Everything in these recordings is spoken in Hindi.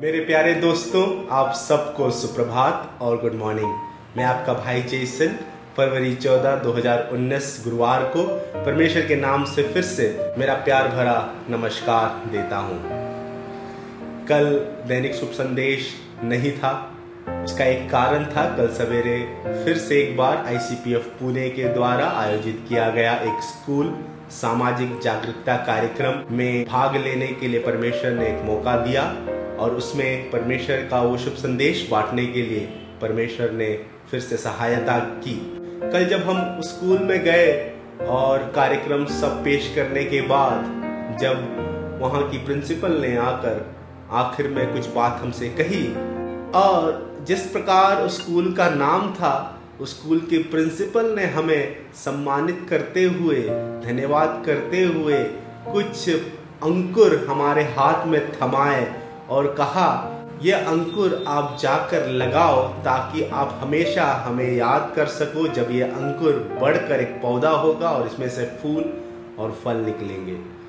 मेरे प्यारे दोस्तों, आप सबको सुप्रभात और गुड मॉर्निंग मैं आपका भाई जेसन फरवरी 14 2019 गुरुवार को परमेश्वर के नाम से फिर से मेरा प्यार भरा नमस्कार देता हूँ। कल दैनिक शुभ संदेश नहीं था, उसका एक कारण था, कल सवेरे फिर से एक बार आईसीपीएफ पुणे के द्वारा आयोजित किया गया एक स्कूल सामाजिक जागरूकता कार्यक्रम में भाग लेने के लिए परमेश्वर ने एक मौका दिया। और उसमें परमेश्वर का वो शुभ संदेश बांटने के लिए परमेश्वर ने फिर से सहायता की। कल जब हम स्कूल में गए और कार्यक्रम सब पेश करने के बाद जब वहाँ की प्रिंसिपल ने आकर आखिर में कुछ बात हमसे कही और जिस प्रकार उस स्कूल का नाम था, उस स्कूल के प्रिंसिपल ने हमें सम्मानित करते हुए, धन्यवाद करते हुए कुछ अंकुर हमारे हाथ में थमाए और कहा यह अंकुर आप जाकर लगाओ ताकि आप हमेशा हमें याद कर सको जब ये अंकुर बढ़कर एक पौधा होगा और इसमें से फूल और फल निकलेंगे।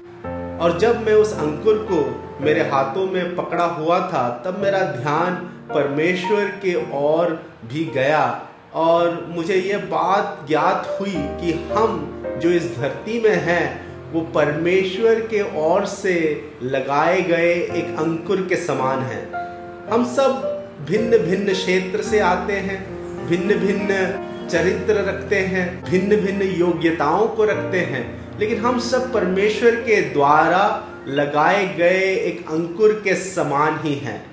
और जब मैं उस अंकुर को मेरे हाथों में पकड़ा हुआ था, तब मेरा ध्यान परमेश्वर के ओर भी गया और मुझे ये बात ज्ञात हुई कि हम जो इस धरती में हैं वो परमेश्वर के ओर से लगाए गए एक अंकुर के समान हैं। हम सब भिन्न भिन्न क्षेत्र से आते हैं, भिन्न भिन्न चरित्र रखते हैं, भिन्न भिन्न योग्यताओं को रखते हैं, लेकिन हम सब परमेश्वर के द्वारा लगाए गए एक अंकुर के समान ही हैं।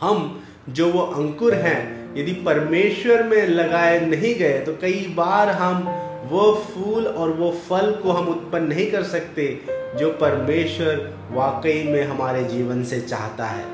हम जो वो अंकुर हैं यदि परमेश्वर में लगाए नहीं गए तो कई बार हम वो फूल और वो फल को हम उत्पन्न नहीं कर सकते जो परमेश्वर वाकई में हमारे जीवन से चाहता है।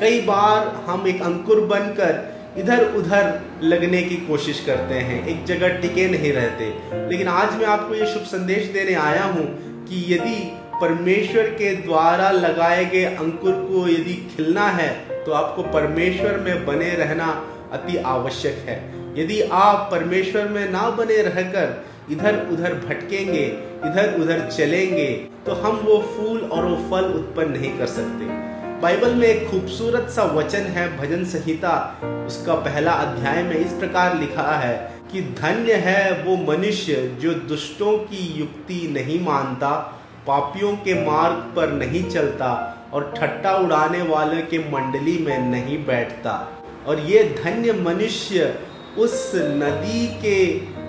कई बार हम एक अंकुर बनकर इधर उधर लगने की कोशिश करते हैं, एक जगह टिके नहीं रहते। लेकिन आज मैं आपको ये शुभ संदेश देने आया हूँ कि यदि परमेश्वर के द्वारा लगाए गए अंकुर को यदि खिलना है तो आपको परमेश्वर में बने रहना अति आवश्यक है। यदि आप परमेश्वर में ना बने रहकर इधर उधर भटकेंगे, इधर उधर चलेंगे तो हम वो फूल और वो फल उत्पन्न नहीं कर सकते। बाइबल में एक खूबसूरत सा वचन है, भजन संहिता। उसका पहला अध्याय में इस प्रकार लिखा है कि धन्य है वो मनुष्य जो दुष्टों की युक्ति नहीं मानता, पापियों के मार्ग पर नहीं चलता और ठट्टा उड़ाने वाले के मंडली में नहीं बैठता। और ये धन्य मनुष्य उस नदी के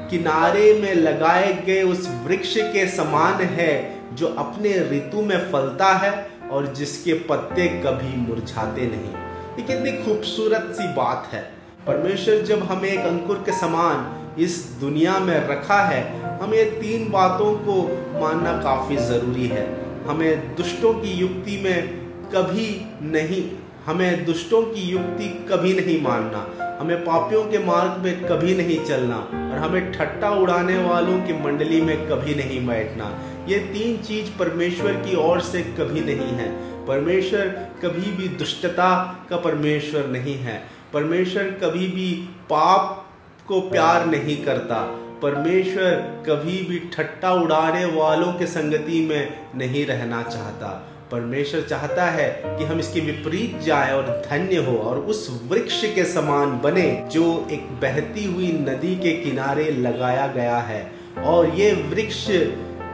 किनारे में लगाए गए उस वृक्ष के समान है, जो अपने ऋतु में फलता है और जिसके पत्ते कभी मुरझाते नहीं। ये कितनी खूबसूरत सी बात है। परमेश्वर जब हमें एक अंकुर के समान इस दुनिया में रखा है, हमें तीन बातों को मानना काफ़ी ज़रूरी है। हमें दुष्टों की युक्ति में कभी नहीं हमें दुष्टों की युक्ति कभी नहीं मानना, हमें पापियों के मार्ग में कभी नहीं चलना और हमें ठट्टा उड़ाने वालों की मंडली में कभी नहीं बैठना। ये तीन चीज़ परमेश्वर की ओर से कभी नहीं है। परमेश्वर कभी भी दुष्टता का परमेश्वर नहीं है। परमेश्वर कभी भी पाप को प्यार नहीं करता। परमेश्वर कभी भी ठट्टा उड़ाने वालों के संगति में नहीं रहना चाहता। परमेश्वर चाहता है कि हम इसके विपरीत जाए और धन्य हो और उस वृक्ष के समान बने जो एक बहती हुई नदी के किनारे लगाया गया है। और ये वृक्ष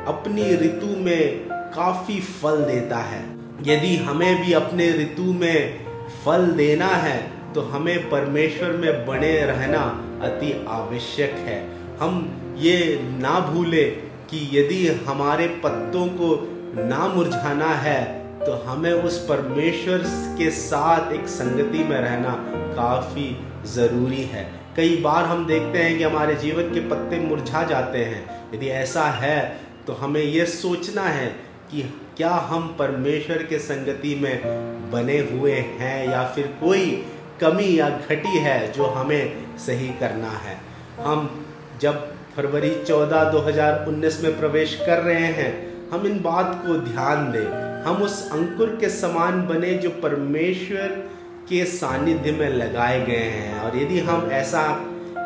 अपनी ऋतु में काफ़ी फल देता है। यदि हमें भी अपने ऋतु में फल देना है तो हमें परमेश्वर में बने रहना अति आवश्यक है। हम ये ना भूले कि यदि हमारे पत्तों को ना मुरझाना है तो हमें उस परमेश्वर के साथ एक संगति में रहना काफ़ी ज़रूरी है। कई बार हम देखते हैं कि हमारे जीवन के पत्ते मुरझा जाते हैं। यदि ऐसा है तो हमें यह सोचना है कि क्या हम परमेश्वर के संगति में बने हुए हैं या फिर कोई कमी या घटी है जो हमें सही करना है। हम जब फरवरी 14 2019 में प्रवेश कर रहे हैं हम इन बात को ध्यान दें। हम उस अंकुर के समान बने जो परमेश्वर के सानिध्य में लगाए गए हैं। और यदि हम ऐसा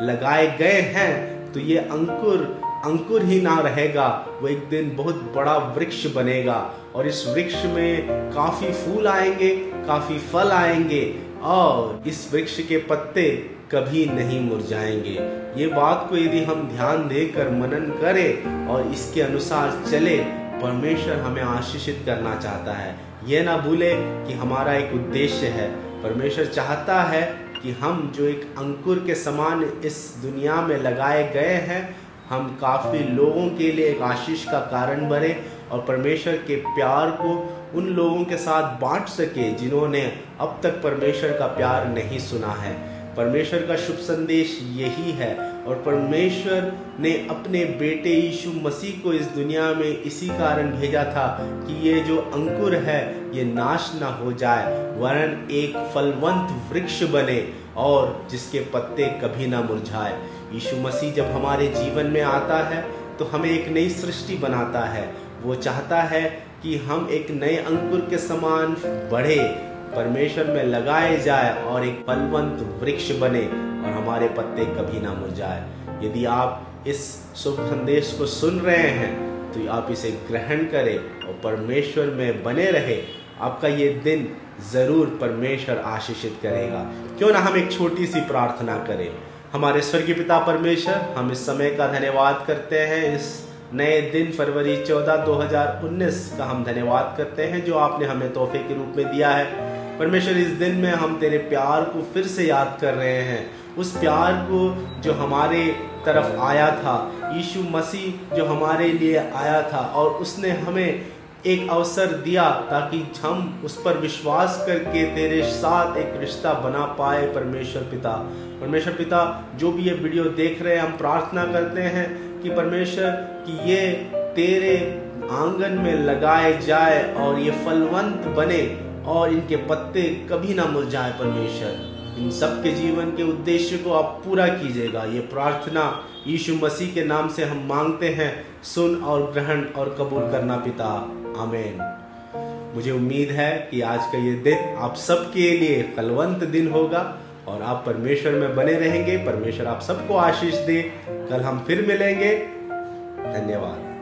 लगाए गए हैं तो ये अंकुर अंकुर ही ना रहेगा। वो एक दिन बहुत बड़ा वृक्ष बनेगा। और इस वृक्ष में काफ़ी फूल आएँगे, काफ़ी फल आएँगे, और इस वृक्ष के पत्ते कभी नहीं मुरझाएँगे। ये बात को यदि हम ध्यान देकर मनन करें और इसके अनुसार चले परमेश्वर हमें आशीषित करना चाहता है। ये ना भूले कि हमारा एक उद्देश्य है। परमेश्वर चाहता है कि हम जो एक अंकुर के समान इस दुनिया में लगाए गए हैं, हम काफ़ी लोगों के लिए एक आशीष का कारण बने और परमेश्वर के प्यार को उन लोगों के साथ बांट सके जिन्होंने अब तक परमेश्वर का प्यार नहीं सुना है। परमेश्वर का शुभ संदेश यही है और परमेश्वर ने अपने बेटे यीशु मसीह को इस दुनिया में इसी कारण भेजा था कि ये जो अंकुर है, ये नाश ना हो जाए, वरन एक फलवंत वृक्ष बने और जिसके पत्ते कभी ना मुरझाए। यीशु मसीह जब हमारे जीवन में आता है तो हमें एक नई सृष्टि बनाता है। वो चाहता है कि हम एक नए अंकुर के समान बढ़े परमेश्वर में लगाए जाए और एक फलवंत वृक्ष बने और हमारे पत्ते कभी ना मुरझाए। यदि आप इस शुभ संदेश को सुन रहे हैं तो आप इसे ग्रहण करें और परमेश्वर में बने रहे। आपका ये दिन ज़रूर परमेश्वर आशीषित करेगा। क्यों ना हम एक छोटी सी प्रार्थना करें? हमारे स्वर्गीय पिता परमेश्वर, हम इस समय का धन्यवाद करते हैं। इस नए दिन फरवरी 14 2019 का हम धन्यवाद करते हैं, जो आपने हमें तोहफे के रूप में दिया है। परमेश्वर, इस दिन में हम तेरे प्यार को फिर से याद कर रहे हैं। उस प्यार को जो हमारे तरफ़ आया था, यीशु मसीह जो हमारे लिए आया था, और उसने हमें एक अवसर दिया ताकि हम उस पर विश्वास करके तेरे साथ एक रिश्ता बना पाए परमेश्वर पिता। परमेश्वर पिता, जो भी ये वीडियो देख रहे हैं, हम प्रार्थना करते हैं कि परमेश्वर, कि ये तेरे आँगन में लगाए जाए और ये फलवंत बने। और इनके पत्ते कभी ना मुरझाए परमेश्वर। इन सबके जीवन के उद्देश्य को आप पूरा कीजिएगा। ये प्रार्थना यीशु मसीह के नाम से हम मांगते हैं। सुन और ग्रहण और कबूल करना पिता। आमेन। मुझे उम्मीद है कि आज का ये दिन आप सबके लिए फलवंत दिन होगा और आप परमेश्वर में बने रहेंगे। परमेश्वर आप सबको आशीष दे। कल हम फिर मिलेंगे। धन्यवाद।